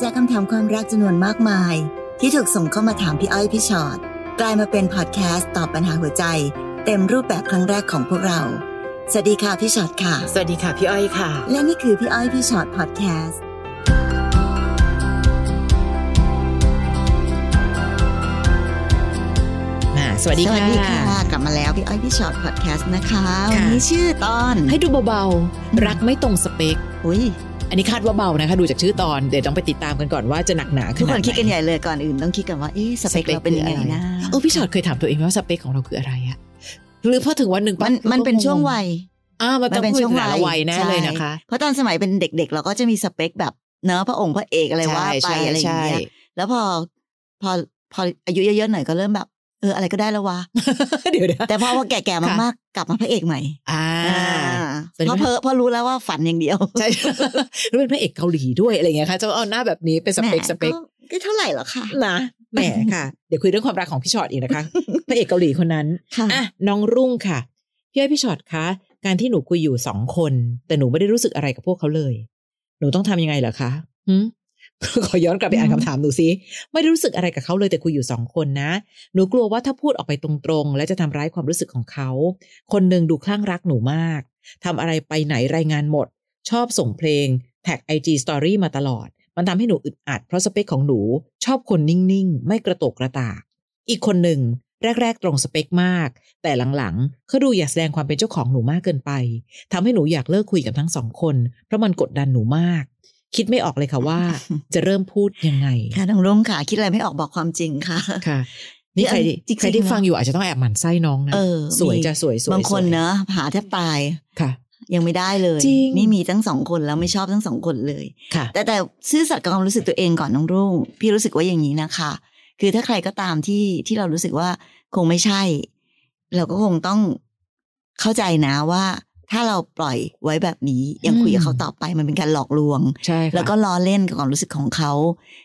จากคำถามความรักจำนวนมากมาย ที่ถูกส่งเข้ามาถามพี่อ้อยพี่ชอ็อตกลายมาเป็นพอดแคสต์ตอบปัญหาหัวใจ เต็มรูปแบบครั้งแรกของพวกเรา สวัสดีค่ะพี่ชอ็อตค่ะ สวัสดีค่ะพี่อ้อยค่ะ และนี่คือพี่อ้อยพี่ชอ็อตพอดแคสต์สวัสดีค่ะสวัสดีค่ะ กลับมาแล้วพี่อ้อยพี่ชอ็อตพอดแคสต์นะคะ วันนี้ชื่อตอน ให้ดูเบาๆ รักไม่ตรงสเปคอุ้ย อันนี้คาดว่าเบานะคะดูจากชื่อตอนเดี๋ยวต้องไปติดตามกันก่อนว่าจะหนักหนาทุกคนาดไหคิดกันใหญ่เลยก่อนอื่นต้องคิดกันว่าเอ๊ะสเปคเราเป็นยังไงนะเออพี่ชอตเคยถามตัวเองไหมว่าสเปคของเราคืออะไรอะหรือพอถึงวันหนึ่งมันมันเป็นช่วงวัยอ่ามันมันเป็นช่วงวัยวัยแน่เลยนะคะใช่เพราะตอนสมัยเป็นเด็ก ๆ เราก็จะมีสเปคแบบเนอะพระองค์พระเอกอะไรว่าไปใช่อะไรอย่างใช่เงี้ยแล้วพอพอพออายุเยอะๆหน่อยก็เริ่มแบบ เอออะไรก็ได้แล้ววะเดี๋ยวนะแต่พอว่าแก่ๆค่ะมากๆกลับมาพระเอกใหม่ อ่าเป็นเพราะไหมเพอเพราะรู้แล้วว่าฝันอย่างเดียวใช่แล้วเป็นพระเอกเกาหลีด้วยอะไรอย่างเงี้ยค่ะจะเอาหน้าแบบนี้เป็นสเปคแหมสเปคก็เท่าไหร่หรอคะนะแหมค่ะ เดี๋ยวคุยเรื่องความรักของพี่ชอตอีกนะคะพระเอกเกาหลีคนนั้นค่ะอะน้องรุ่งค่ะพี่อ้อยพี่ชอตคะการที่หนูคุยอยู่สองคน แต่หนูไม่ได้รู้สึกอะไรกับพวกเขาเลย หนูต้องทำยังไงเหรอคะหืม ขอย้อนกลับไปอ่านคำถามหนูสิไม่ได้รู้สึกอะไรกับเขาเลยแต่คุยอยู่สองคนนะ หนูกลัวว่าถ้าพูดออกไปตรงๆ และจะทำร้ายความรู้สึกของเขา คนหนึ่งดูคลั่งรักหนูมากทำอะไรไปไหนรายงานหมด ชอบส่งเพลงแท็กไอจีสตอรี่มาตลอด มันทำให้หนูอึดอัดเพราะสเปคของหนู ชอบคนนิ่งๆ ไม่กระโตกกระตาก อีกคนหนึ่งแรก ๆ ตรงสเปคมาก แต่หลังๆเขาดูอยากแสดงความเป็นเจ้าของหนูมากเกินไปทำให้หนูอยากเลิกคุยกับทั้งสองคน เพราะมันกดดันหนูมาก คิดไม่ออกเลยค่ะว่า จะเริ่มพูดยังไง ค่ะน้องรุ่งค่ะ คิดอะไรไม่ออกบอกความจริงค่ะค่ะนี่ใครที่จริงๆใครที่ฟังอยู่อาจจะต้องแอบหมั่นไส้น้องนะเออสวยมีจะสวยสวยบางคนสวยเนอะหาแทบตายค่ะ ยังไม่ได้เลยจริงนี่มีทั้งสองคนแล้วไม่ชอบทั้งสองคนเลยค่ะ แต่แต่ซื่อสัตย์กับความรู้สึกตัวเองก่อนน้องรุ่ง พี่รู้สึกว่าอย่างนี้นะคะ คือถ้าใครก็ตามที่ที่เรารู้สึกว่าคงไม่ใช่ เราก็คงต้องเข้าใจนะว่า ถ้าเราปล่อยไว้แบบนี้ยังคุยกับเขาต่อไปมันเป็นการหลอกลวงใช่ค่ะแล้วก็ล้อเล่นกับความรู้สึกของเขา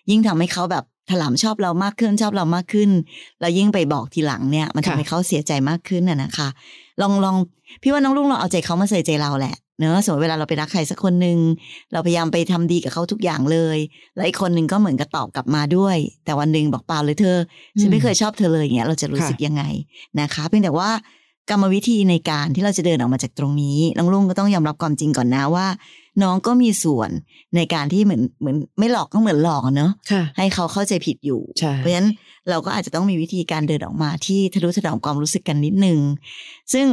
ยิ่งทำให้เขาแบบถลำชอบเรามากขึ้นชอบเรามากขึ้นแล้วยิ่งไปบอกทีหลังเนี่ย มันทำค่ะให้เขาเสียใจมากขึ้นน่ะนะคะ ลองลองพี่ว่าน้องลุงลองเอาใจเขามาใส่ใจเราแหละเนอะสมมติเวลาเราไปรักใครสักคนหนึ่งเราพยายามไปทำดีกับเขาทุกอย่างเลย แล้วอีกคนหนึ่งก็เหมือนกับตอบกลับมาด้วย แต่วันหนึ่งบอกเปล่าเลยเธอ ฉันไม่เคยชอบเธอเลยอย่างเงี้ยเราจะรู้สึกยังไงนะคะ เพียงแต่ว่า กรรมวิธีในการที่เราจะเดินออกมาจากตรงนี้น้องลุงก็ต้องยอมรับความจริงก่อนนะว่า น้องก็มีส่วนในการที่เหมือนเหมือนไม่หลอกก็เหมือนหลอกอะเนอะค่ะให้เขาเข้าใจผิดอยู่ใช่เพราะฉะนั้นเราก็อาจจะต้องมีวิธีการเดินออกมาที่ทะนุถนอมความรู้สึกกันนิดนึง ซึ่ง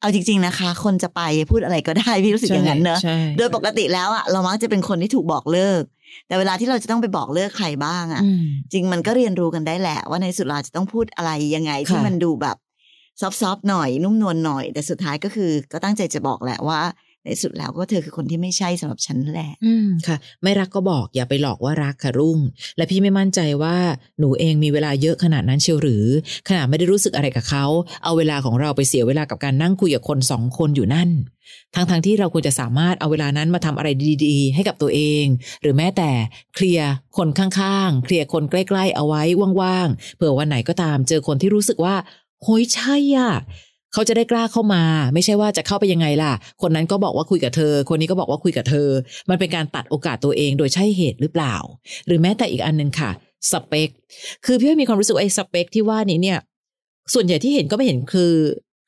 เอาจริง ๆนะคะ คนจะไปพูดอะไรก็ได้พี่รู้สึกอย่างนั้นเนอะใช่โดยปกติแล้วอะเรามักจะเป็นคนที่ถูกบอกเลิก แต่เวลาที่เราจะต้องไปบอกเลิกใครบ้างอะอืมจริงมันก็เรียนรู้กันได้แหละว่าในสุดเราจะต้องพูดอะไรยังไงที่ค่ะมันดูแบบ ซอฟๆหน่อยนุ่มนวลหน่อย แต่สุดท้ายก็คือ ก็ตั้งใจจะบอกแหละว่าในสุดแล้วก็เธอคือคนที่ไม่ใช่สำหรับฉันแหละอืมค่ะ ไม่รักก็บอกอย่าไปหลอกว่ารักค่ะรุ่ง และพี่ไม่มั่นใจว่าหนูเองมีเวลาเยอะขนาดนั้นเชียวหรือ ขนาดไม่ได้รู้สึกอะไรกับเขา เอาเวลาของเราไปเสียเวลากับการนั่งคุยกับคนสองคนอยู่นั่นทั้งๆที่เราควรจะสามารถเอาเวลานั้นมาทำอะไรดีๆ ให้กับตัวเอง หรือแม้แต่เคลียร์คนข้างๆ เคลียร์คนใกล้ ๆ เอาไว้ว่างๆเผื่อวันไหนก็ตาม เจอคนที่รู้สึกว่า โหยใช่อะเขาจะได้กล้าเข้ามา ไม่ใช่ว่าจะเข้าไปยังไงล่ะ คนนั้นก็บอกว่าคุยกับเธอ คนนี้ก็บอกว่าคุยกับเธอ มันเป็นการตัดโอกาสตัวเองโดยใช่เหตุหรือเปล่า หรือแม้แต่อีกอันหนึ่งค่ะสเปค คือพี่ว่ามีความรู้สึกไอ้สเปคที่ว่านี้เนี่ย ส่วนใหญ่ที่เห็นก็ไม่เห็นคือ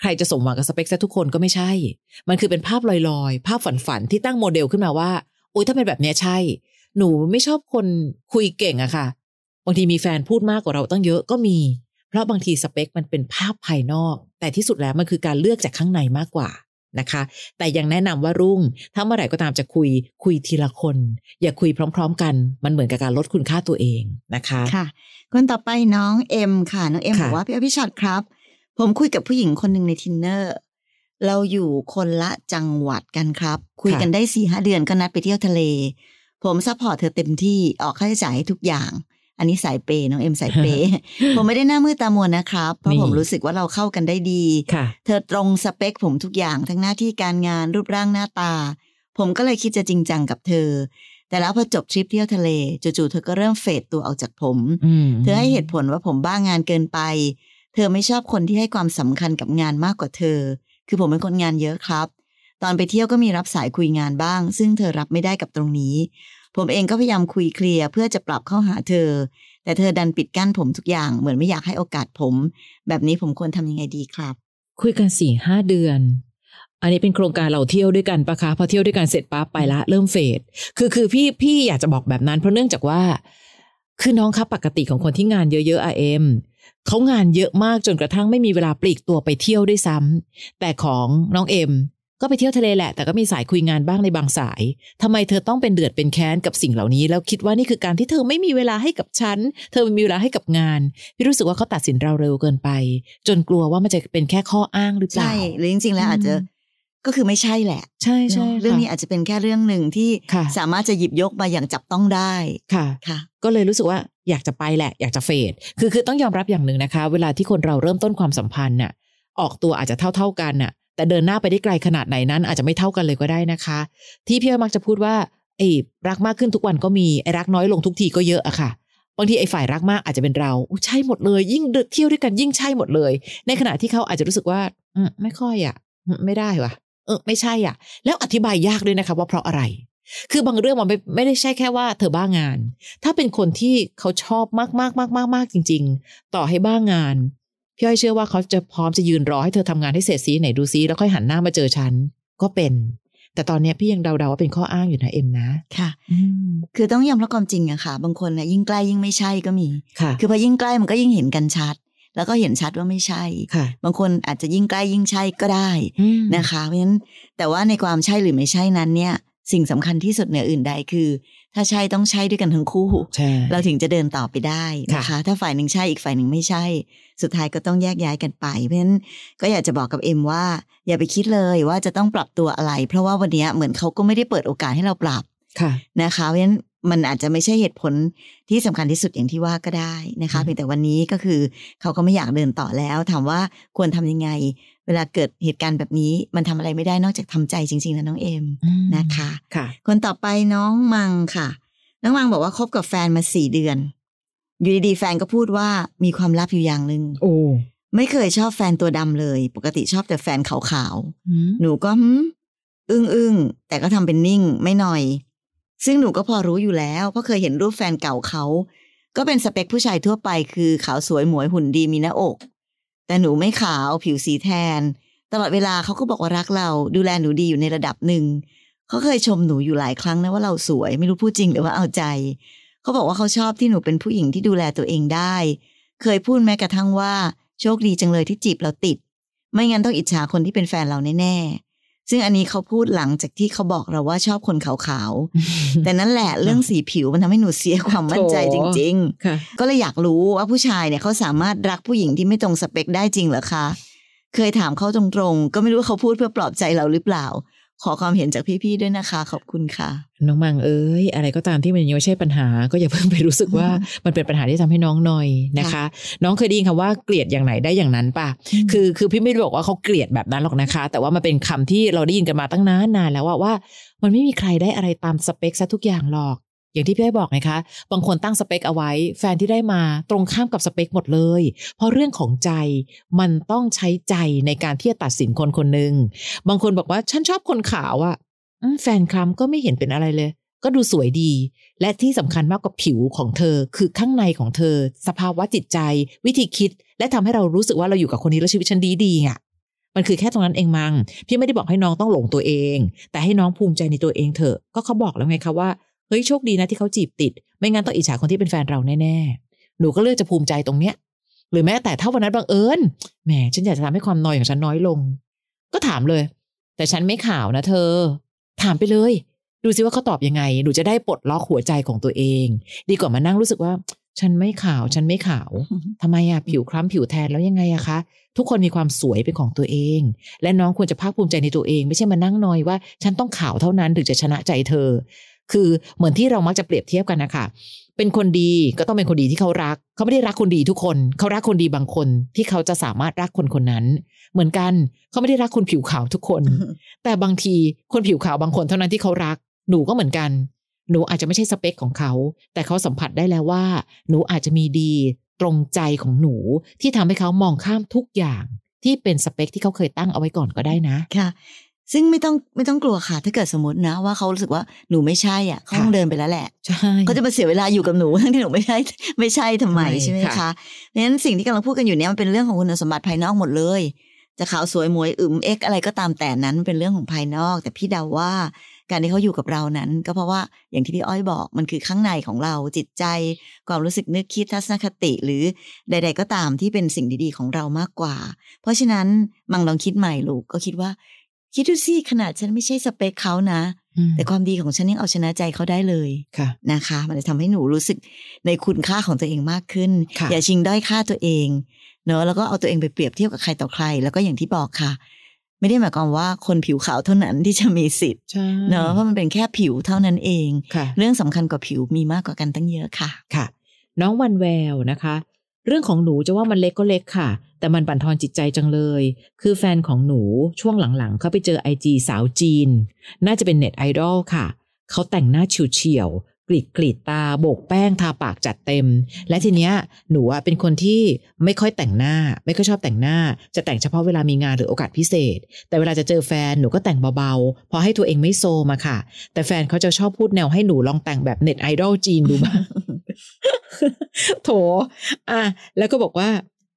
ใครจะสมหวังกับสเปคซะทุกคนก็ไม่ใช่ มันคือเป็นภาพลอยๆ ภาพฝันๆที่ตั้งโมเดลขึ้นมาว่าโอ๊ยถ้าเป็นแบบนี้ใช่ หนูไม่ชอบคนคุยเก่งอะค่ะบางทีมีแฟนพูดมากกว่าเราตั้งเยอะก็มี เพราะบางทีสเปคมันเป็นภาพภายนอก แต่ที่สุดแล้วมันคือการเลือกจากข้างในมากกว่านะคะ แต่ยังแนะนำว่ารุ่ง ถ้าเมื่อไหร่ก็ตามจะคุยคุยทีละคน อย่าคุยพร้อม ๆ กัน มันเหมือนกับการลดคุณค่าตัวเองนะคะค่ะคนต่อไปน้องเอ็มค่ะน้องเอ็มค่ะบอกว่าพี่อภิชาติครับ ผมคุยกับผู้หญิงคนหนึ่งใน Tinder เราอยู่คนละจังหวัดกันครับ คุยกันได้สี่ห้าเดือนก็นัดไปเที่ยวทะเล ผม support เธอเต็มที่ออกค่าใช้จ่ายให้ทุกอย่าง อันนี้สายเปย์น้องเอ็มสายเปย์ผมไม่ได้หน้ามืดตามัวนะครับ เพราะนี่ผมรู้สึกว่าเราเข้ากันได้ดีค่ะเธอตรงสเปคผมทุกอย่างทั้งหน้าที่การงานรูปร่างหน้าตา ผมก็เลยคิดจะจริงจังกับเธอ แต่แล้วพอจบทริปเที่ยวทะเลจู่ๆเธอก็เริ่ม fade ตัวออกจากผมอืมเธอให้เหตุผลว่าผมบ้างงานเกินไป เธอไม่ชอบคนที่ให้ความสำคัญกับงานมากกว่าเธอ คือผมเป็นคนงานเยอะครับ ตอนไปเที่ยวก็มีรับสายคุยงานบ้าง ซึ่งเธอรับไม่ได้กับตรงนี้ ผมเองก็พยายามคุยเคลียร์เพื่อจะปรับเข้าหาเธอ แต่เธอดันปิดกั้นผมทุกอย่างเหมือนไม่อยากให้โอกาสผม แบบนี้ผมควรทำยังไงดีครับ คุยกันสี่ห้าเดือน อันนี้เป็นโครงการเราเที่ยวด้วยกันปะคะพอเที่ยวด้วยกันเสร็จปั๊บไปละเริ่มเฟดคือคือพี่พี่อยากจะบอกแบบนั้น เพราะเนื่องจากว่า คือน้องครับปกติของคนที่งานเยอะๆอะเอ็มเขางานเยอะมากจนกระทั่งไม่มีเวลาปลีกตัวไปเที่ยวด้วยซ้ำแต่ของน้องเอ็ม ก็ไปเที่ยวทะเลแหละ แต่ก็มีสายคุยงานบ้างในบางสายทำไมเธอต้องเป็นเดือดเป็นแค้นกับสิ่งเหล่านี้ แล้วคิดว่านี่คือการที่เธอไม่มีเวลาให้กับฉัน เธอไม่มีเวลาให้กับงาน พี่รู้สึกว่าเขาตัดสินเราเร็วเกินไป จนกลัวว่ามันจะเป็นแค่ข้ออ้างหรือเปล่า ใช่หรือจริงๆแล้วอาจจะอืมก็คือไม่ใช่แหละ ใช่ใช่เนอะเรื่องนี้อาจจะเป็นแค่เรื่องหนึ่งที่ค่ะสามารถจะหยิบยกมาอย่างจับต้องได้ค่ะค่ะ ก็เลยรู้สึกว่าอยากจะไปแหละ อยากจะเฟดคือคือต้องยอมรับอย่างหนึ่งนะคะ เวลาที่คนเราเริ่มต้นความสัมพันธ์น่ะออกตัวอาจจะเท่าเท่าๆกันน่ะ แต่เดินหน้าไปได้ไกลขนาดไหนนั้นอาจจะไม่เท่ากันเลยก็ได้นะคะ ที่พี่อ้อยมักจะพูดว่าไอ้รักมากขึ้นทุกวันก็มีไอ้รักน้อยลงทุกทีก็เยอะอะค่ะบางทีไอ้ฝ่ายรักมากอาจจะเป็นเราใช่หมดเลย ยิ่งเที่ยวด้วยกันยิ่งใช่หมดเลย ในขณะที่เขาอาจจะรู้สึกว่าอืไม่ค่อยอะไม่ได้วะเออไม่ใช่อะ แล้วอธิบายยากด้วยนะคะว่าเพราะอะไร คือบางเรื่องมันไม่ไม่ได้ใช่แค่ว่าเธอบ้างาน ถ้าเป็นคนที่เขาชอบมากมากมากมากมากจริง ๆ ต่อให้บ้างาน พี่อ้อยเชื่อว่าเขาจะพร้อมจะยืนรอให้เธอทำงานให้เสร็จซีไหนดูซีแล้วค่อยหันหน้ามาเจอฉันก็เป็น แต่ตอนเนี้ยพี่ยังเดาๆว่าเป็นข้ออ้างอยู่นะเอ็มนะค่ะอืมคือต้องยอมรับความจริงอะค่ะ บางคนนะยิ่งใกล้ยิ่งไม่ใช่ก็มีค่ะ คือพอยิ่งใกล้มันก็ยิ่งเห็นกันชัด แล้วก็เห็นชัดว่าไม่ใช่ค่ะ บางคนอาจจะยิ่งใกล้ยิ่งใช่ก็ได้อืมนะคะ เพราะฉะนั้นแต่ว่าในความใช่หรือไม่ใช่นั้นเนี่ย สิ่งสำคัญที่สุดเหนืออื่นใดคือ ถ้าใช่ต้องใช่ด้วยกันทั้งคู่ใช่เราถึงจะเดินต่อไปได้นะค่ะคะ ถ้าฝ่ายหนึ่งใช่อีกฝ่ายหนึ่งไม่ใช่ สุดท้ายก็ต้องแยกย้ายกันไป เพราะฉะนั้นก็อยากจะบอกกับเอ็มว่า อย่าไปคิดเลยว่าจะต้องปรับตัวอะไร เพราะว่าวันเนี้ยเหมือนเขาก็ไม่ได้เปิดโอกาสให้เราปรับค่ะนะคะเพราะฉะนั้นมันอาจจะไม่ใช่เหตุผลที่สำคัญที่สุดอย่างที่ว่าก็ได้นะคะอืมเพียงแต่วันนี้ก็คือเขาก็ไม่อยากเดินต่อแล้ว ถามว่าควรทำยังไง เวลาเกิดเหตุการณ์แบบนี้มันทำอะไรไม่ได้นอกจากทำใจจริงๆนะน้องเอ็มอืมนะคะค่ะ คนต่อไปน้องมังค่ะ น้องมังบอกว่าคบกับแฟนมาสี่เดือน อยู่ดีๆแฟนก็พูดว่ามีความลับอยู่อย่างหนึ่งโอ้ไม่เคยชอบแฟนตัวดำเลย ปกติชอบแต่แฟนขาวๆอืมหนูก็หึอึ้งอึ้งๆแต่ก็ทำเป็นนิ่งไม่หน่อย ซึ่งหนูก็พอรู้อยู่แล้วเพราะเคยเห็นรูปแฟนเก่าเขาก็เป็นสเปคผู้ชายทั่วไปคือขาวสวยหมวยหุ่นดีมีหน้าอก แต่หนูไม่ขาวผิวสีแทน ตลอดเวลาเขาก็บอกว่ารักเรา ดูแลหนูดีอยู่ในระดับหนึ่งเขาเคยชมหนูอยู่หลายครั้งนะว่าเราสวย ไม่รู้พูดจริงหรือว่าเอาใจเขาบอกว่าเขาชอบที่หนูเป็นผู้หญิงที่ดูแลตัวเองได้ เคยพูดแม้กระทั่งว่า โชคดีจังเลยที่จีบเราติด ไม่งั้นต้องอิจฉาคนที่เป็นแฟนเราแน่ๆ ซึ่งอันนี้เขาพูดหลังจากที่เขาบอกเราว่าชอบคนขาวๆ แต่นั่นแหละเรื่องสีผิวมันทำให้หนูเสียความมั่นใจจริงค่ะๆก็เลยอยากรู้ว่าผู้ชายเนี่ยเขาสามารถรักผู้หญิงที่ไม่ตรงสเปคได้จริงเหรอคะ เคยถามเขาตรงๆ ก็ไม่รู้ว่าเขาพูดเพื่อปลอบใจเราหรือเปล่า ขอความเห็นจากพี่ๆด้วยนะคะ ขอบคุณค่ะ น้องมังเอ้ยอะไรก็ตามที่มันยังไม่ใช่ปัญหา ก็อย่าเพิ่งไปรู้สึกว่ามันเป็นปัญหาที่ทำให้น้องหน่อยนะคะ น้องเคยได้ยินคำว่าเกลียดอย่างไหนได้อย่างนั้นป่ะคือคือพี่ไม่ได้บอกว่าเขาเกลียดแบบนั้นหรอกนะคะ แต่ว่ามันเป็นคำที่เราได้ยินกันมาตั้งนานนานแล้วว่าว่า มันไม่มีใครได้อะไรตามสเปคซะทุกอย่างหรอก อย่างที่พี่ให้บอกไงคะ บางคนตั้งสเปคเอาไว้ แฟนที่ได้มาตรงข้ามกับสเปคหมดเลย เพราะเรื่องของใจมันต้องใช้ใจในการที่จะตัดสินคนคนหนึ่งบางคนบอกว่าฉันชอบคนขาวอะแฟนคล้ำก็ไม่เห็นเป็นอะไรเลย ก็ดูสวยดี และที่สำคัญมากกว่าผิวของเธอ คือข้างในของเธอ สภาวะจิตใจ วิธีคิด และทำให้เรารู้สึกว่าเราอยู่กับคนนี้แล้วชีวิตฉันดีดีๆอะมันคือแค่ตรงนั้นเองมังพี่ไม่ได้บอกให้น้องต้องหลงตัวเอง แต่ให้น้องภูมิใจในตัวเองเถอะก็เขาบอกแล้วไงคะว่า เฮ้ยโชคดีนะที่เขาจีบติด ไม่งั้นต้องอิจฉาคนที่เป็นแฟนเราแน่ๆ หนูก็เลือกจะภูมิใจตรงเนี้ย หรือแม้แต่ถ้าวันนั้นบังเอิญแหมฉันอยากจะทำให้ความนอยของฉันน้อยลง ก็ถามเลย แต่ฉันไม่ข่าวนะ เธอ ถามไปเลย ดูซิว่าเขาตอบยังไง หนูจะได้ปลดล็อกหัวใจของตัวเอง ดีกว่ามานั่งรู้สึกว่า ฉันไม่ขาวฉันไม่ขาวทำไมอะผิวคล้ำผิวแทนแล้วยังไงอะคะทุกคนมีความสวยเป็นของตัวเอง และน้องควรจะภาคภูมิใจในตัวเอง ไม่ใช่มานั่งนอยว่า ฉันต้องขาวเท่านั้นถึงจะชนะใจเธอ คือเหมือนที่เรามักจะเปรียบเทียบกันนะคะเป็นคนดีก็ต้องเป็นคนดีที่เขารัก เขาไม่ได้รักคนดีทุกคน เขารักคนดีบางคนที่เขาจะสามารถรักคนคนนั้น เหมือนกันเขาไม่ได้รักคนผิวขาวทุกคน แต่บางทีคนผิวขาวบางคนเท่านั้นที่เขารัก หนูก็เหมือนกัน หนูอาจจะไม่ใช่สเปคของเขา แต่เขาสัมผัสได้แล้วว่า หนูอาจจะมีดีตรงใจของหนูที่ทำให้เขามองข้ามทุกอย่างที่เป็นสเปคที่เขาเคยตั้งเอาไว้ก่อนก็ได้นะค่ะ ซึ่งไม่ต้องไม่ต้องกลัวค่ะ ถ้าเกิดสมมตินะ ว่าเขารู้สึกว่าหนูไม่ใช่อะเขาต้องเดินไปแล้วแหละใช่เขาจะมาเสียเวลาอยู่กับหนูทั้งที่หนูไม่ใช่ไม่ใช่ทำไมใช่ใช่ไหมค่ะคะเพราะฉะนั้นสิ่งที่กำลังพูดกันอยู่เนี้ยมันเป็นเรื่องของคุณสมบัติภายนอกหมดเลย จะขาวสวยมวยอึมเอ็กอะไรก็ตามแต่นั้นมันเป็นเรื่องของภายนอก แต่พี่เดาว่าการที่เขาอยู่กับเรานั้น ก็เพราะว่าอย่างที่พี่อ้อยบอกมันคือข้างในของเราจิตใจ ความรู้สึกนึกคิดทัศนคติหรือใด ๆ ก็ตามที่เป็นสิ่งดีๆ ของเรามากกว่า เพราะฉะนั้นมังลองคิดใหม่ลูกก็คิดว่า คิดดูสิขนาดฉันไม่ใช่สเปคเขานะอืมแต่ความดีของฉันยังเอาชนะใจเขาได้เลยค่ะนะคะ มันจะทำให้หนูรู้สึกในคุณค่าของตัวเองมากขึ้นค่ะอย่าชิงด้อยค่าตัวเองเนอะแล้วก็เอาตัวเองไปเปรียบเทียบกับใครต่อใคร แล้วก็อย่างที่บอกค่ะ ไม่ได้หมายความว่าคนผิวขาวเท่านั้นที่จะมีสิทธิ์ใช่เนอะเพราะมันเป็นแค่ผิวเท่านั้นเองค่ะเรื่องสำคัญกว่าผิวมีมากกว่ากันตั้งเยอะค่ะค่ะ น้องวันแววนะคะ เรื่องของหนูจะว่ามันเล็กก็เล็กค่ะ แต่มันบั่นทอนจิตใจจังเลย คือแฟนของหนูช่วงหลังๆเขาไปเจอไอจีสาวจีน น่าจะเป็นเน็ตไอดอลค่ะ เขาแต่งหน้าเฉี่ยวกรีดกรีดตาโบกแป้งทาปากจัดเต็ม และทีเนี้ยหนูอะเป็นคนที่ไม่ค่อยแต่งหน้า ไม่ค่อยชอบแต่งหน้า จะแต่งเฉพาะเวลามีงานหรือโอกาสพิเศษ แต่เวลาจะเจอแฟนหนูก็แต่งเบาๆพอให้ตัวเองไม่โทรมอะค่ะ แต่แฟนเขาจะชอบพูดแนวให้หนูลองแต่งแบบเน็ตไอดอลจีนดูบ้าง โถ อะแล้วก็บอกว่า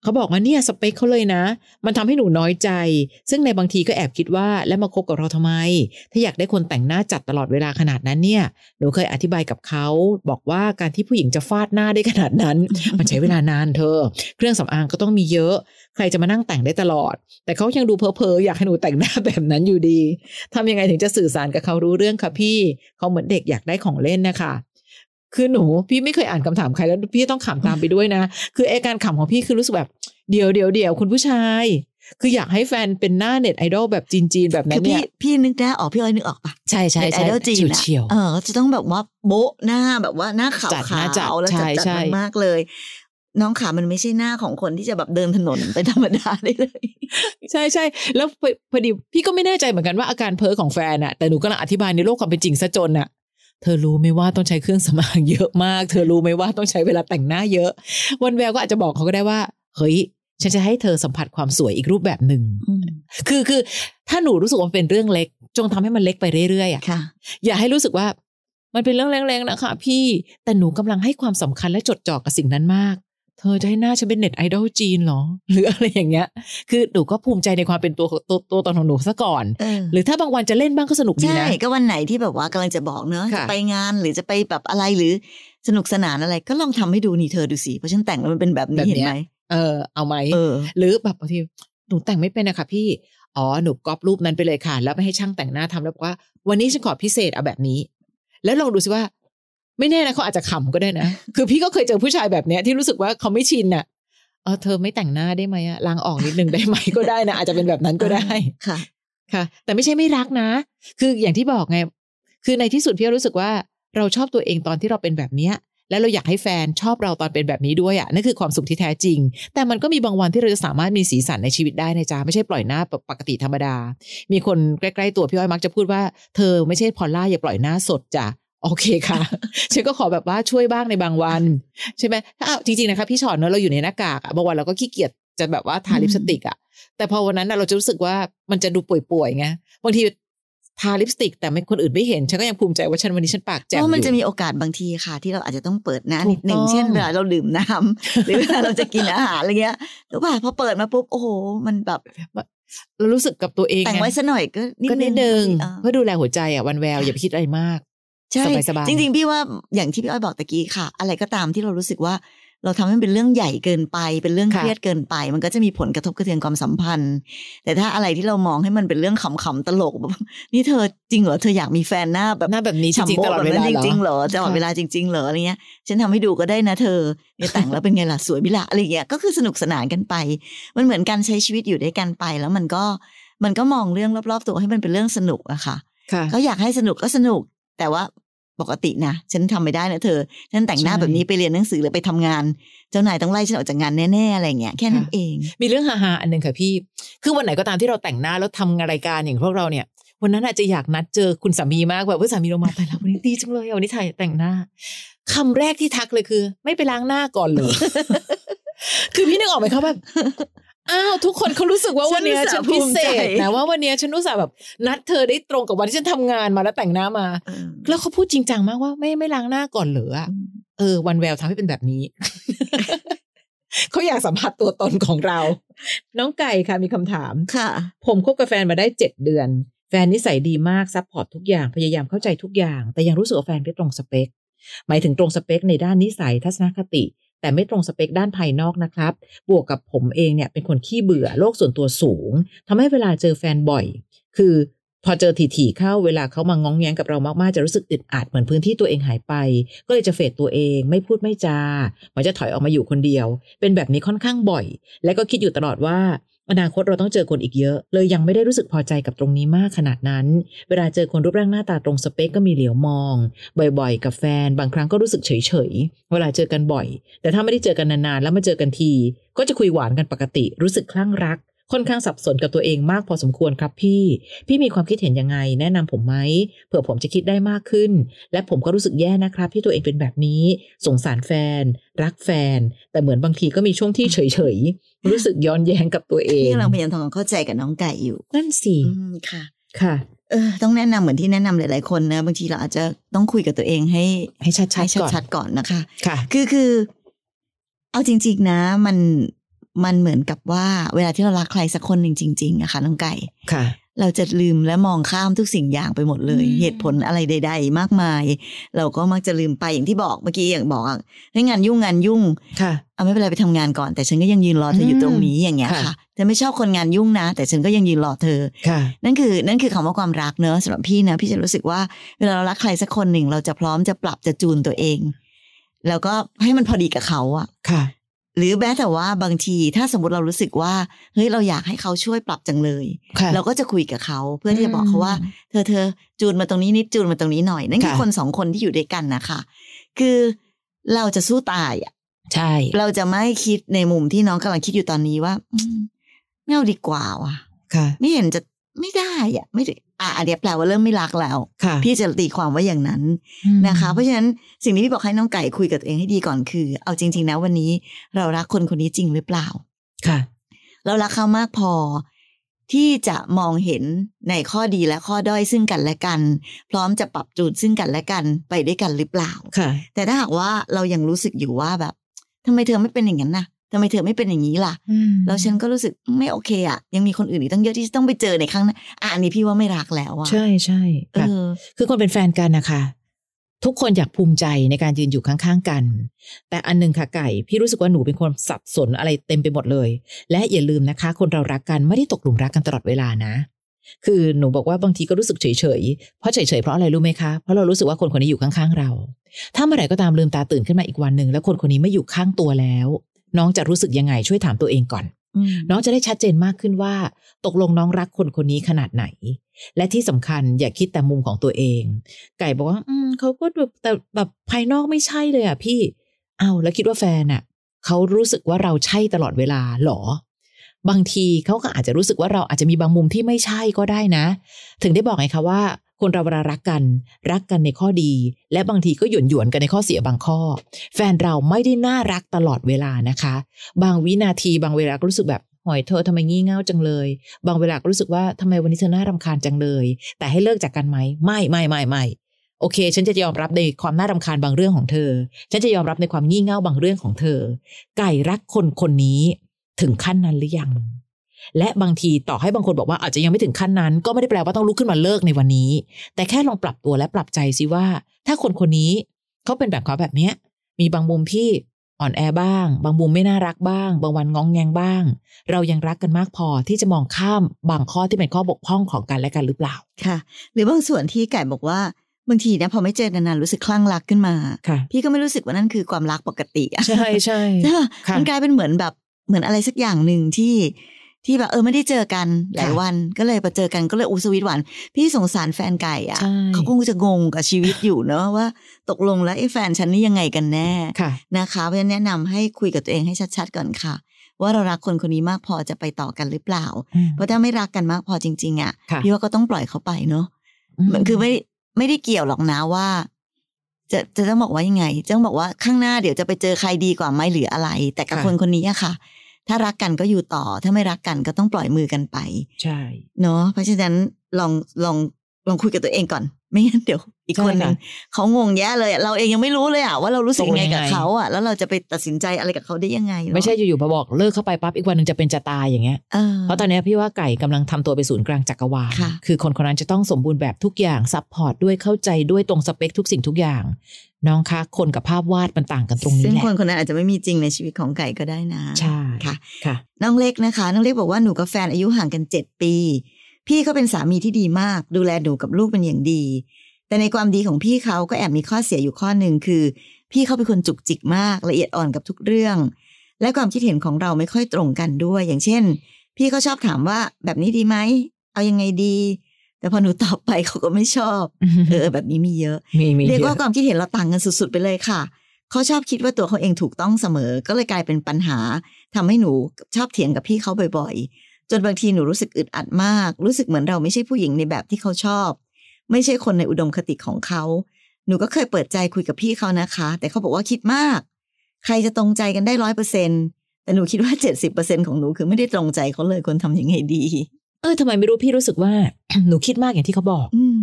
เขาบอกว่าเนี่ยสเปคเขาเลยนะ มันทำให้หนูน้อยใจ ซึ่งในบางทีก็แอบคิดว่าแล้วมาคบกับเราทำไม ถ้าอยากได้คนแต่งหน้าจัดตลอดเวลาขนาดนั้นเนี่ย หนูเคยอธิบายกับเขาบอกว่าการที่ผู้หญิงจะฟาดหน้าได้ขนาดนั้น มันใช้เวลานานเธอ เครื่องสำอางก็ต้องมีเยอะ ใครจะมานั่งแต่งได้ตลอด แต่เขายังดูเพ้อๆอยากให้หนูแต่งหน้าแบบนั้นอยู่ดีทำยังไงถึงจะสื่อสารกับเขารู้เรื่องคะพี่ เขาเหมือนเด็กอยากได้ของเล่นนะคะ คือหนูพี่ไม่เคยอ่านคำถามใครแล้วพี่ต้องขำตามไปด้วยนะ คือไอการขำของพี่คือรู้สึกแบบเดี๋ยวเดี๋ยวเดี๋ยวคุณผู้ชาย คืออยากให้แฟนเป็นหน้าเน็ตไอดอลแบบจีนๆแบบนั้คืนอพี่เนี่ยพี่นึกได้ออกพี่อ้อยนึกออกปะใช่ใช่ไอใช่ดอลจีนอะเฉียวเออจะต้องแบบว่าโบ๊ะหน้าแบบว่าหน้าขาวจัดขาหน้าจัดวแล้วใช่จัดใช่จัดมากๆเลยน้องขามันไม่ใช่หน้าของคนที่จะแบบเดินถนนไปธรรมดาได้เลยๆใช่ใช่แล้วพอพอดีพี่ก็ไม่แน่ใจเหมือนกันว่าอาการเพ้อของแฟนอะแต่หนูกำลังอธิบายในโลกความเป็นจริงซะจนอะ เธอรู้ไหมว่าต้องใช้เครื่องสำอางเยอะมาก เธอรู้ไหมว่าต้องใช้เวลาแต่งหน้าเยอะ วันแววก็อาจจะบอกเขาก็ได้ว่า เฮ้ย ฉันจะให้เธอสัมผัสความสวยอีกรูปแบบหนึ่ง คือคือ ถ้าหนูรู้สึกว่ามันเป็นเรื่องเล็ก จงทำให้มันเล็กไปเรื่อยๆอะค่ะอย่าให้รู้สึกว่า มันเป็นเรื่องเล็กๆนะคะพี่ แต่หนูกำลังให้ความสำคัญและจดจ่อกับสิ่งนั้นมาก เธอจะให้หน้าฉันเป็นเน็ตไอดอลจีนเหรอ หรืออะไรอย่างเงี้ย คือหนูก็ภูมิใจในความเป็นตัวตัวตัวตนของหนูซะก่อนเออหรือถ้าบางวันจะเล่นบ้างก็สนุกดีใช่นะก็วันไหนที่แบบว่ากำลังจะบอกเนอะค่ะจะไปงานหรือจะไปแบบอะไรหรือสนุกสนานอะไรก็ลองทำให้ดูนี่เธอดูสิ เพราะฉันแต่งแล้วมันเป็นแบบนี้เห็นไหมเออเอาไหมเออหรือแบบบางทีหนูแต่งไม่เป็นนะคะพี่อ๋อหนูก๊อปรูปนั้นไปเลยค่ะ แล้วไปให้ช่างแต่งหน้าทำแล้วบอกว่า วันนี้ฉันขอพิเศษเอาแบบนี้ แล้วลองดูสิว่า ไม่แน่นะเขาอาจจะขำก็ได้นะ คือพี่ก็เคยเจอผู้ชายแบบเนี้ยที่รู้สึกว่าเขาไม่ชินอะเออเธอไม่แต่งหน้าได้ไหมอะล้างออกนิดนึงได้ไหมก็ได้นะอาจจะเป็นแบบนั้นก็ได้ค่ะ ค่ะ แต่ไม่ใช่ไม่รักนะ คืออย่างที่บอกไง คือในที่สุดพี่รู้สึกว่าเราชอบตัวเองตอนที่เราเป็นแบบเนี้ยแล้วเราอยากให้แฟนชอบเราตอนเป็นแบบนี้ด้วยอะนั่นคือความสุขที่แท้จริง แต่มันก็มีบางวันที่เราจะสามารถมีสีสันในชีวิตได้นะจ๊ะไม่ใช่ปล่อยหน้าปกติธรรมดา มีคนใกล้ ๆ ตัวพี่อ้อยมักจะพูดว่า เธอไม่ใช่พอลล่าอย่าปล่อยหน้าสดจ้ะ โอเคค่ะฉันก็ขอแบบว่าช่วยบ้างในบางวัน ใช่ไหมถ้าเอาจริงๆนะคะพี่ชอตเนอะเราอยู่ในหน้ากากอะบางวันเราก็ขี้เกียจจะแบบว่าทาลิปสติกอะแต่พอวันนั้นน่ะเราจะรู้สึกว่ามันจะดูป่วยๆไงบางทีทาลิปสติก แต่ไม่คนอื่นไม่เห็น ฉันก็ยังภูมิใจว่าฉันวันนี้ฉันปากเพแจ่มราะมันอยู่จะมีโอกาสบางทีค่ะ ที่เราอาจจะต้องเปิดหน้าถูนิกดหนึ่งต้องเช่นเวลาเราดื่มน้ำหรือเวลาเราจะกินอาหารอะไรเงี้ยหรือว่าพอเปิดมาปุ๊บโอ้โห มันแบบเรารู้สึกกับตัวเองแต่งไงไว้ซะหน่อยก็นิดก็นิดนึงเออเพื่อดูแลหัวใจอะวันแววอย่าไปคิดอะไรมาก ใช่สบายๆจริงๆพี่ว่าอย่างที่พี่อ้อยบอกตะกี้ค่ะ อะไรก็ตามที่เรารู้สึกว่า เราทำให้มันเป็นเรื่องใหญ่เกินไป เป็นเรื่องค่ะเครียดเกินไป มันก็จะมีผลกระทบกระเทือนความสัมพันธ์ แต่ถ้าอะไรที่เรามองให้มันเป็นเรื่องขำๆตลกแบบนี่เธอจริงเหรอเธออยากมีแฟนหน้าแบบหน้าแบบนี้จฉ่ำริงโบ๊ะๆตลอดแบบเวนั้ลานจเหรอริงๆเหรอตลอดค่ะเวลาจริงๆเหรออะไรเงี้ยฉันทำให้ดูก็ได้นะเธอเนี่ยแต่งแล้วเป็นไงล่ะสวยบิละอะไรเงี้ยก็คือสนุกสนานกันไป มันเหมือนการใช้ชีวิตอยู่ด้วยกันไปแล้วมันก็มันก็มองเรื่องรอบๆตัวให้มันเป็นเรื่องสนุกอะค่ะค่ะเขาอยากให้สนุกก็สนุก แต่ว่า ปกตินะฉันทำไม่ได้นะเธอ ฉันแต่งหน้าใช่แบบนี้ไปเรียนหนังสือหรือไปทำงาน เจ้านายต้องไล่ฉันออกจากงานแน่ๆอะไรเงี้ยแค่นั้นค่ะเอง มีเรื่องฮาๆอันหนึ่งค่ะพี่ คือวันไหนก็ตามที่เราแต่งหน้าแล้วทำรายการอย่างพวกเราเนี่ย วันนั้นอาจจะอยากนัดเจอคุณสามีมากแบบว่าสามีลงมาแต่แล้ววันนี้ดีจังเลยอะวันนี้ถ่ายแต่งหน้าคำแรกที่ทักเลยคือ ไม่ไปล้างหน้าก่อนเลยคือพี่นึกออกไหมคะแบบ อ้าวทุกคนเขารู้สึกว่าวันเนี้ยฉัฉันนอุพิตส่าห์ภูมิเศใจษนะว่าวันเนี้ยฉันรู้สึกแบบนัดเธอได้ตรงกับวันที่ฉันทำงานมาแล้วแต่งหน้ามาเออแล้วเขาพูดจริงจังมากว่าไม่ไม่ล้างหน้าก่อนเหรออะเออ วันแววทำให้เป็นแบบนี้เขาอยากสัมผัสตัวตนของเรา น้องไก่ค่ะมีคำถามค่ะ ผมคบกับแฟนมาได้เจ็ดเดือน แฟนนิสัยดีมาก support ทุกอย่างพยายามเข้าใจทุกอย่าง แต่ยังรู้สึกว่าแฟนไม่ตรงสเปคหมายถึงตรงสเปคในด้านนิสัยทัศนคติ แต่ไม่ตรงสเปคด้านภายนอกนะครับ บวกกับผมเองเนี่ยเป็นคนขี้เบื่อโลกส่วนตัวสูงทำให้เวลาเจอแฟนบ่อย คือพอเจอถี่ๆเข้าเวลาเขามางองแงงกับเรามากๆจะรู้สึกอึดอัดเหมือนพื้นที่ตัวเองหายไป ก็เลยจะเฟดตัวเองไม่พูดไม่จาเหมือนจะถอยออกมาอยู่คนเดียว เป็นแบบนี้ค่อนข้างบ่อย และก็คิดอยู่ตลอดว่า อนาคตเราต้องเจอคนอีกเยอะ เลยยังไม่ได้รู้สึกพอใจกับตรงนี้มากขนาดนั้น เวลาเจอคนรูปร่างหน้าตาตรงสเปคก็มีเหลียวมอง บ่อยๆ กับแฟน บางครั้งก็รู้สึกเฉยๆ เวลาเจอกันบ่อย แต่ถ้าไม่ได้เจอกันนานๆ แล้วมาเจอกันที ก็จะคุยหวานกันปกติ รู้สึกคลั่งรัก ค่อนข้างสับสนกับตัวเองมากพอสมควรครับพี่ พี่มีความคิดเห็นยังไง แนะนำผมไหมเผื่อผมจะคิดได้มากขึ้น และผมก็รู้สึกแย่นะครับ ที่ตัวเองเป็นแบบนี้ สงสารแฟน รักแฟน แต่เหมือนบางทีก็มีช่วงที่เฉยๆ รู้สึกย้อนแย้งกับตัวเองพี่กำลังพยายามทำความเข้าใจกับน้องไก่อยู่ นั่นสิอืมค่ะ ค่ะ เออ ต้องแนะนำเหมือนที่แนะนำหลาย ๆ คนนะ บางทีเราอาจจะต้องคุยกับตัวเองให้ให้ชัดให้ๆก่อนชัดๆก่อนนะคะ ค่ะ คือคือ เอาจริง ๆ นะ มัน มันเหมือนกับว่าเวลาที่เรารักใครสักคนหนึ่งจริงๆอะค่ะน้องไก่ค่ะ เราจะลืมและมองข้ามทุกสิ่งอย่างไปหมดเลยอืมเหตุผลอะไรใด ๆ มากมาย เราก็มักจะลืมไปอย่างที่บอกเมื่อกี้อย่างบอกอะให้งานยุ่งงานยุ่งค่ะเอาไม่เป็นไรไปทำงานก่อน แต่ฉันก็ยังยืนรอเธออยู่ตรงนี้อย่างเงี้ยค่ะค่ะเธอไม่ชอบคนงานยุ่งนะ แต่ฉันก็ยังยืนรอเธอค่ะนั่นคือ นั่นคือคำว่าความรักเนอะสำหรับพี่นะพี่จะรู้สึกว่าเวลาเรารักใครสักคนหนึ่งเราจะพร้อมจะปรับจะจูนตัวเอง แล้วก็ให้มันพอดีกับเขาอะค่ะ หรือแม้แต่ว่าบางทีถ้าสมมติเรารู้สึกว่าเฮ้ยเราอยากให้เขาช่วยปรับจังเลยค่ะเราก็จะคุยกับเขาเพื่อที่จะบอกเขาว่า เธอเธอจูนมาตรงนี้นิดจูนมาตรงนี้หน่อย นั่นคือค่ะคนสองคนที่อยู่ด้วยกันนะคะคือเราจะสู้ตายอะใช่ เราจะไม่คิดในมุมที่น้องกำลังคิดอยู่ตอนนี้ว่าอืมไม่เอาดีกว่าว่ะ ค่ะ ไม่เห็นจะไม่ได้อะ ไม่ได้ อะอันเนี้ยแปลว่าเริ่มไม่รักแล้วค่ะพี่จะตีความว่าอย่างนั้นนะคะ เพราะฉะนั้นสิ่งที่พี่บอกให้น้องไก่คุยกับตัวเองให้ดีก่อนคือ เอาจริง ๆ นะวันนี้เรารักคนคนนี้จริงหรือเปล่า ค่ะ เรารักเขามากพอที่จะมองเห็นในข้อดีและข้อด้อยซึ่งกันและกัน พร้อมจะปรับจูนซึ่งกันและกันไปด้วยกันหรือเปล่าค่ะ แต่ถ้าหากว่าเรายังรู้สึกอยู่ว่าแบบทำไมเธอไม่เป็นอย่างนั้นนะ ทำไมเธอไม่เป็นอย่างนี้ล่ะแล้วฉันก็รู้สึกไม่โอเคอะ ยังมีคนอื่นอีกตั้งเยอะที่จะต้องไปเจอในครั้งหน้าอะอันนี้พี่ว่าไม่รักแล้วอะใช่ใช่เอค่ะอคือคนเป็นแฟนกันนะคะทุกคนอยากภูมิใจในการยืนอยู่ข้างๆกัน แต่อันหนึงค่ะไก่ พี่รู้สึกว่าหนูเป็นคนสับสนอะไรเต็มไปหมดเลย และอย่าลืมนะคะ คนเรารักกันไม่ได้ตกหลุมรักกันตลอดเวลานะ คือหนูบอกว่าบางทีก็รู้สึกเฉยๆ เพราะเฉยๆเพราะอะไรรู้ไหมคะ เพราะเรารู้สึกว่าคนคนนี้อยู่ข้างๆเรา ถ้าเมื่อไหร่ก็ตามลืมตาตื่นขึ้นมาอีกวันหนึ่งแล้วคนคนนี้ไม่อยู่ข้างตัวแล้ว น้องจะรู้สึกยังไงช่วยถามตัวเองก่อนอืมน้องจะได้ชัดเจนมากขึ้นว่า ตกลงน้องรักคนคนนี้ขนาดไหน และที่สำคัญอย่าคิดแต่มุมของตัวเอง ไก่บอกว่า อืมเขาก็แบบแต่แบบภายนอกไม่ใช่เลยอะพี่ เอาวแล้วคิดว่าแฟนอะเขารู้สึกว่าเราใช่ตลอดเวลาหรอบางทีเขาก็อาจจะรู้สึกว่าเราอาจจะมีบางมุมที่ไม่ใช่ก็ได้นะ ถึงได้บอกไงคะว่า คนเราเวลารักกัน รักกันในข้อดี และบางทีก็หยวนหยวนกันในข้อเสียบางข้อ แฟนเราไม่ได้น่ารักตลอดเวลานะคะ บางวินาทีบางเวลาก็รู้สึกแบบหอยเธอทำไมงี่เง่าจังเลย บางเวลาก็รู้สึกว่าทำไมวันนี้เธอน่ารำคาญจังเลย แต่ให้เลิกจากกันไหมไม่ไม่ไม่ไม่โอเค ฉันจะยอมรับในความน่ารำคาญบางเรื่องของเธอ ฉันจะยอมรับในความงี่เง่าบางเรื่องของเธอ ไก่รักคนคนนี้ถึงขั้นนั้นหรือยัง และบางทีต่อให้บางคนบอกว่าอาจจะยังไม่ถึงขั้นนั้น ก็ไม่ได้แปลว่าต้องลุกขึ้นมาเลิกในวันนี้ แต่แค่ลองปรับตัวและปรับใจสิว่า ถ้าคนคนนี้เขาเป็นแบบเขาแบบเนี้ยมีบางมุมที่อ่อนแอบ้าง บางมุมไม่น่ารักบ้าง บางวันงองแงงบ้าง เรายังรักกันมากพอที่จะมองข้ามบางข้อที่เป็นข้อบกพร่องของกันและกันหรือเปล่าค่ะ หรือบางส่วนที่ไก่บอกว่าบางทีนะพอไม่เจอนานๆรู้สึกคลั่งรักขึ้นมาค่ะพี่ก็ไม่รู้สึกว่านั่นคือความรักปกติอะใช่ใช่ใช่ป่ะค่ะมันกลายเป็นเหมือนแบบเหมือนอะไรสักอย่างหนึ่งที่ ที่แบบเออไม่ได้เจอกันหลายค่ะวันก็เลยมาเจอกันก็เลยอูสวิตหวาน พี่สงสารแฟนไก่อะใช่เขาคงจะงงกับชีวิตอยู่เนอะว่า ตกลงแล้วไอ้แฟนฉันนี่ยังไงกันแน่ค่ะนะคะเพราะฉะนั้นแนะนำให้คุยกับตัวเองให้ชัดๆก่อนค่ะ ว่าเรารักคนคนนี้มากพอจะไปต่อกันหรือเปล่าอืมเพราะถ้าไม่รักกันมากพอจริง ๆ อะค่ะพี่ว่าก็ต้องปล่อยเขาไปเนอะมันคือไม่ไม่ได้เกี่ยวหรอกนะว่า จะจะต้องบอกว่ายังไงจะต้องบอกว่าข้างหน้าเดี๋ยวจะไปเจอใครดีกว่าไหมหรืออะไร แต่กับค่ะคนคนนี้อะค่ะ ถ้ารักกันก็อยู่ต่อ ถ้าไม่รักกันก็ต้องปล่อยมือกันไป ใช่ เนาะเพราะฉะนั้นลองลองลองคุยกับตัวเองก่อน ไม่งั้นเดี๋ยวอีกคนหนึ่งเขางงแย่เลยอะเราเองยังไม่รู้เลยอะว่าเรารู้สึกยังไงกับเขาอะแล้วเราจะไปตัดสินใจอะไรกับเขาได้ยังไงเนอะไม่ใช่อยู่ๆมาบอกเลิกเขาไปปั๊บอีกวันหนึ่งจะเป็นจะตายอย่างเงี้ยเออเพราะตอนเนี้ยพี่ว่าไก่กำลังทำตัวเป็นศูนย์กลางจักรวาลค่ะคือคนคนนั้นจะต้องสมบูรณ์แบบทุกอย่าง support ด้วยเข้าใจด้วยตรงสเปคทุกสิ่งทุกอย่าง น้องคะคนกับภาพวาดมันต่างกันตรงนี้ซึ่งแหละคนคนนั้นอาจจะไม่มีจริงในชีวิตของไก่ก็ได้นะใช่ค่ะค่ะ น้องเล็กนะคะ น้องเล็กบอกว่าหนูกับแฟนอายุห่างกันเจ็ดปี พี่เขาเป็นสามีที่ดีมาก ดูแลหนูกับลูกเป็นอย่างดี แต่ในความดีของพี่เขาก็แอบมีข้อเสียอยู่ข้อหนึ่งคือ พี่เขาเป็นคนจุกจิกมากละเอียดอ่อนกับทุกเรื่อง และความคิดเห็นของเราไม่ค่อยตรงกันด้วย อย่างเช่น พี่เขาชอบถามว่าแบบนี้ดีไหมเอายังไงดี แต่พอหนูตอบไปเขาก็ไม่ชอบเออแบบนี้มีเยอะมีมีเรียกเยว่าอะความคิดเห็นเราต่างกันสุดๆไปเลยค่ะเขาชอบคิดว่าตัวเขาเองถูกต้องเสมอ ก็เลยกลายเป็นปัญหาทำให้หนูชอบเถียงกับพี่เขาบ่อยๆ จนบางทีหนูรู้สึกอึดอัดมาก รู้สึกเหมือนเราไม่ใช่ผู้หญิงในแบบที่เขาชอบ ไม่ใช่คนในอุดมคติของเขา หนูก็เคยเปิดใจคุยกับพี่เขานะคะ แต่เขาบอกว่าคิดมาก ใครจะตรงใจกันได้ร้อยเปอร์เซ็นแต่หนูคิดว่าเจ็ดสิบเปอร์เซ็นของหนูคือไม่ได้ตรงใจเขาเลยควรทำยังไงดี เออทำไมไม่รู้พี่รู้สึกว่า หนูคิดมากอย่างที่เขาบอกอืม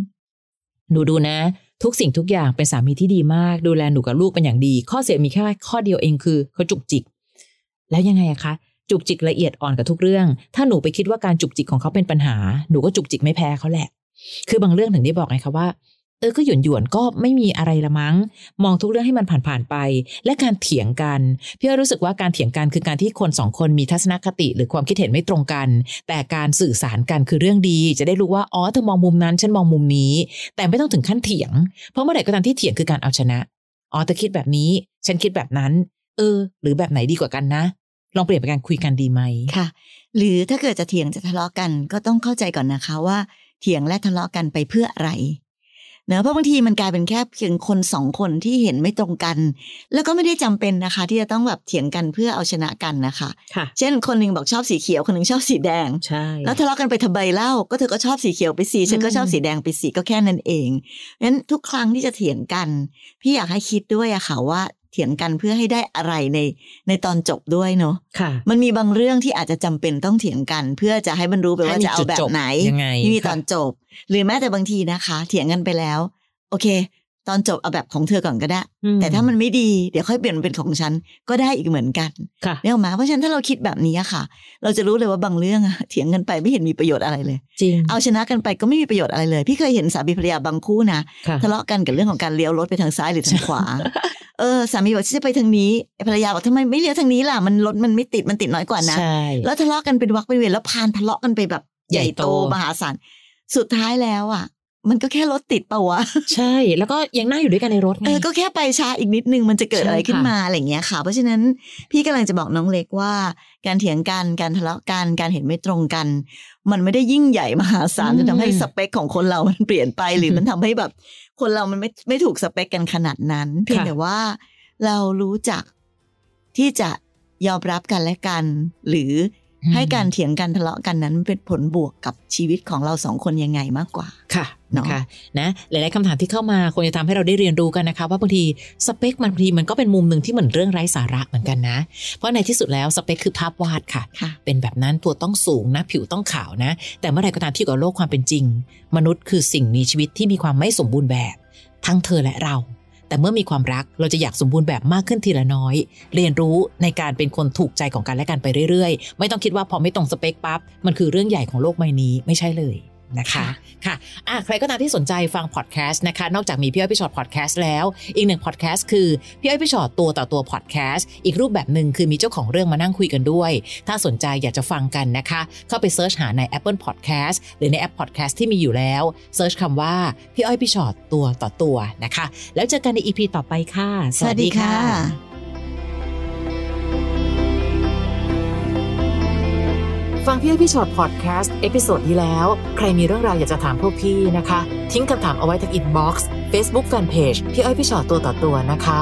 หนูดูนะ ทุกสิ่งทุกอย่างเป็นสามีที่ดีมาก ดูแลหนูกับลูกเป็นอย่างดี ข้อเสียมีแค่ข้อเดียวเองคือเขาจุกจิก แล้วยังไงอะคะ จุกจิกละเอียดอ่อนกับทุกเรื่อง ถ้าหนูไปคิดว่าการจุกจิกของเขาเป็นปัญหา หนูก็จุกจิกไม่แพ้เขาแหละ คือบางเรื่องถึงได้บอกไงคะว่า เออ ก็หยวนหยวนก็ไม่มีอะไรละมั้ง มองทุกเรื่องให้มันผ่านๆไป และการเถียงกัน พี่รู้สึกว่าการเถียงกันคือการที่คนสองคนมีทัศนคติหรือความคิดเห็นไม่ตรงกัน แต่การสื่อสารกันคือเรื่องดี จะได้รู้ว่า อ๋อ เธอมองมุมนั้น ฉันมองมุมนี้ แต่ไม่ต้องถึงขั้นเถียง เพราะเมื่อไหร่ก็ตามที่เถียงคือการเอาชนะ อ๋อ เธอคิดแบบนี้ ฉันคิดแบบนั้น เออ หรือแบบไหนดีกว่ากันนะ ลองเปลี่ยนเป็นการคุยกันดีไหมค่ะ หรือถ้าเกิดจะเถียงจะทะเลาะกัน ก็ต้องเข้าใจก่อนนะคะว่าเถียงและทะเลาะกันไปเพื่ออะไรเนอะเพราะบางทีมันกลายเป็นแค่เพียงคนสองคนที่เห็นไม่ตรงกัน แล้วก็ไม่ได้จำเป็นนะคะ ที่จะต้องแบบเถียงกันเพื่อเอาชนะกันนะคะค่ะเช่นคนหนึ่งบอกชอบสีเขียวคนหนึ่งชอบสีแดงใช่แล้วทะเลาะกันไปทำไมเล่าก็เธอก็ชอบสีเขียวไปสีฉันก็ชอบสีแดงไปสีก็แค่นั้นเองงั้นทุกครั้งที่จะเถียงกัน พี่อยากให้คิดด้วยอะค่ะว่า เถียงกันเพื่อให้ได้อะไรในในตอนจบด้วยเนาะค่ะมันมีบางเรื่องที่อาจจะจำเป็นต้องเถียงกัน เพื่อจะให้มันรู้ไปว่าให้มีจะเอาจุดแบจบบไหนยังไงที่มีค่ะตอนจบ หรือแม้แต่บางทีนะคะ เถียงกันไปแล้ว โอเค ตอนจบเอาแบบของเธอก่อนก็ได้อืแต่ถ้ามันไม่ดีเดี๋ยวค่อยเปลี่ยนเป็นของฉันก็ได้อีกเหมือนกันค่ะเนี่ยหรอกไหมาเพราะฉะนั้นถ้าเราคิดแบบนี้อะค่ะ เราจะรู้เลยว่าบางเรื่องอะเถียงกันไปไม่เห็นมีประโยชน์อะไรเลยจริงเอาชนะกันไปก็ไม่มีประโยชน์อะไรเลย พี่เคยเห็นสามีภรรยาบางคู่นะค่ะทะเลาะกันกับเรื่องของการเลี้ยวรถไปทางซ้ายหรือทางขวาเออสามีบอกฉันจะไปทางนี้ไอ้ภรรยาบอกทำไมไม่เลี้ยวทางนี้ล่ะมันรถมันไม่ติดมันติดน้อยกว่านะใช่แล้วทะเลาะกันเป็นวักเป็นเวรแล้วพานทะเลาะกันไปแบบใหญ่ใหญ่โตโตมหาศาลสุดท้ายแล้วอะ มันก็แค่รถติดเปล่าวะ ใช่ แล้วก็ยังนั่งอยู่ด้วยกันในรถไงเออก็แค่ไปช้าอีกนิดนึงมันจะเกิดใช่อะไรขึ้นค่ะมาอะไรอย่างเงี้ยค่ะ เพราะฉะนั้นพี่กำลังจะบอกน้องเล็กว่า การเถียงกันการทะเลาะกันการเห็นไม่ตรงกัน มันไม่ได้ยิ่งใหญ่มหาศาลจนทำให้สเปคของคนเรามันเปลี่ยนไปหรือมันทำให้แบบ คนเรามันไม่ไม่ถูกสเปคกันขนาดนั้น เพียงแต่ว่าเรารู้จักที่จะยอมรับกันและกัน หรืออม ให้การเถียงกันทะเลาะกันนั้นเป็นผลบวกกับชีวิตของเราสองคนยังไงมากกว่าค่ะเนอะนะคะนะหลายๆคำถามที่เข้ามาคงจะทำให้เราได้เรียนรู้กันนะคะ ว่าบางทีสเปคมันบางทีมันก็เป็นมุมหนึ่งที่เหมือนเรื่องไร้สาระเหมือนกันนะ เพราะในที่สุดแล้วสเปคคือภาพวาดค่ะค่ะเป็นแบบนั้นตัวต้องสูงนะผิวต้องขาวนะ แต่เมื่อไหร่ก็ตามที่อยู่กับโลกความเป็นจริง มนุษย์คือสิ่งมีชีวิตที่มีความไม่สมบูรณ์แบบ ทั้งเธอและเรา แต่เมื่อมีความรักเราจะอยากสมบูรณ์แบบมากขึ้นทีละน้อย เรียนรู้ในการเป็นคนถูกใจของกันและกันไปเรื่อยๆ ไม่ต้องคิดว่าพอไม่ตรงสเปคปั๊บมันคือเรื่องใหญ่ของโลกใบนี้ไม่ใช่เลย นะคะค่ะอะใครก็ตามที่สนใจฟังพอดแคสต์นะคะ นอกจากมีพี่อ้อยพี่ชอตพอดแคสต์แล้ว อีกหนึ่งพอดแคสต์คือพี่อ้อยพี่ฉอดตัวต่อตัวพอดแคสต์อีกรูปแบบหนึ่งคือมีเจ้าของเรื่องมานั่งคุยกันด้วย ถ้าสนใจอยากจะฟังกันนะคะ เข้าไป search หาใน Apple Podcast หรือในแอป Podcast ที่มีอยู่แล้ว search คำว่าพี่อ้อยพี่ฉอดตัวต่อตัวนะคะ แล้วเจอกันใน EP ต่อไปค่ะ สวัสดีค่ะ ฟังพี่อ้อยพี่ฉอดพอดแคสต์ episode ที่แล้ว ใครมีเรื่องราวอยากจะถามพวกพี่นะคะ ทิ้งคำถามเอาไว้ที่ inbox เฟซบุ๊กแฟนเพจพี่อ้อยพี่ฉอดตัวต่อตัวนะคะ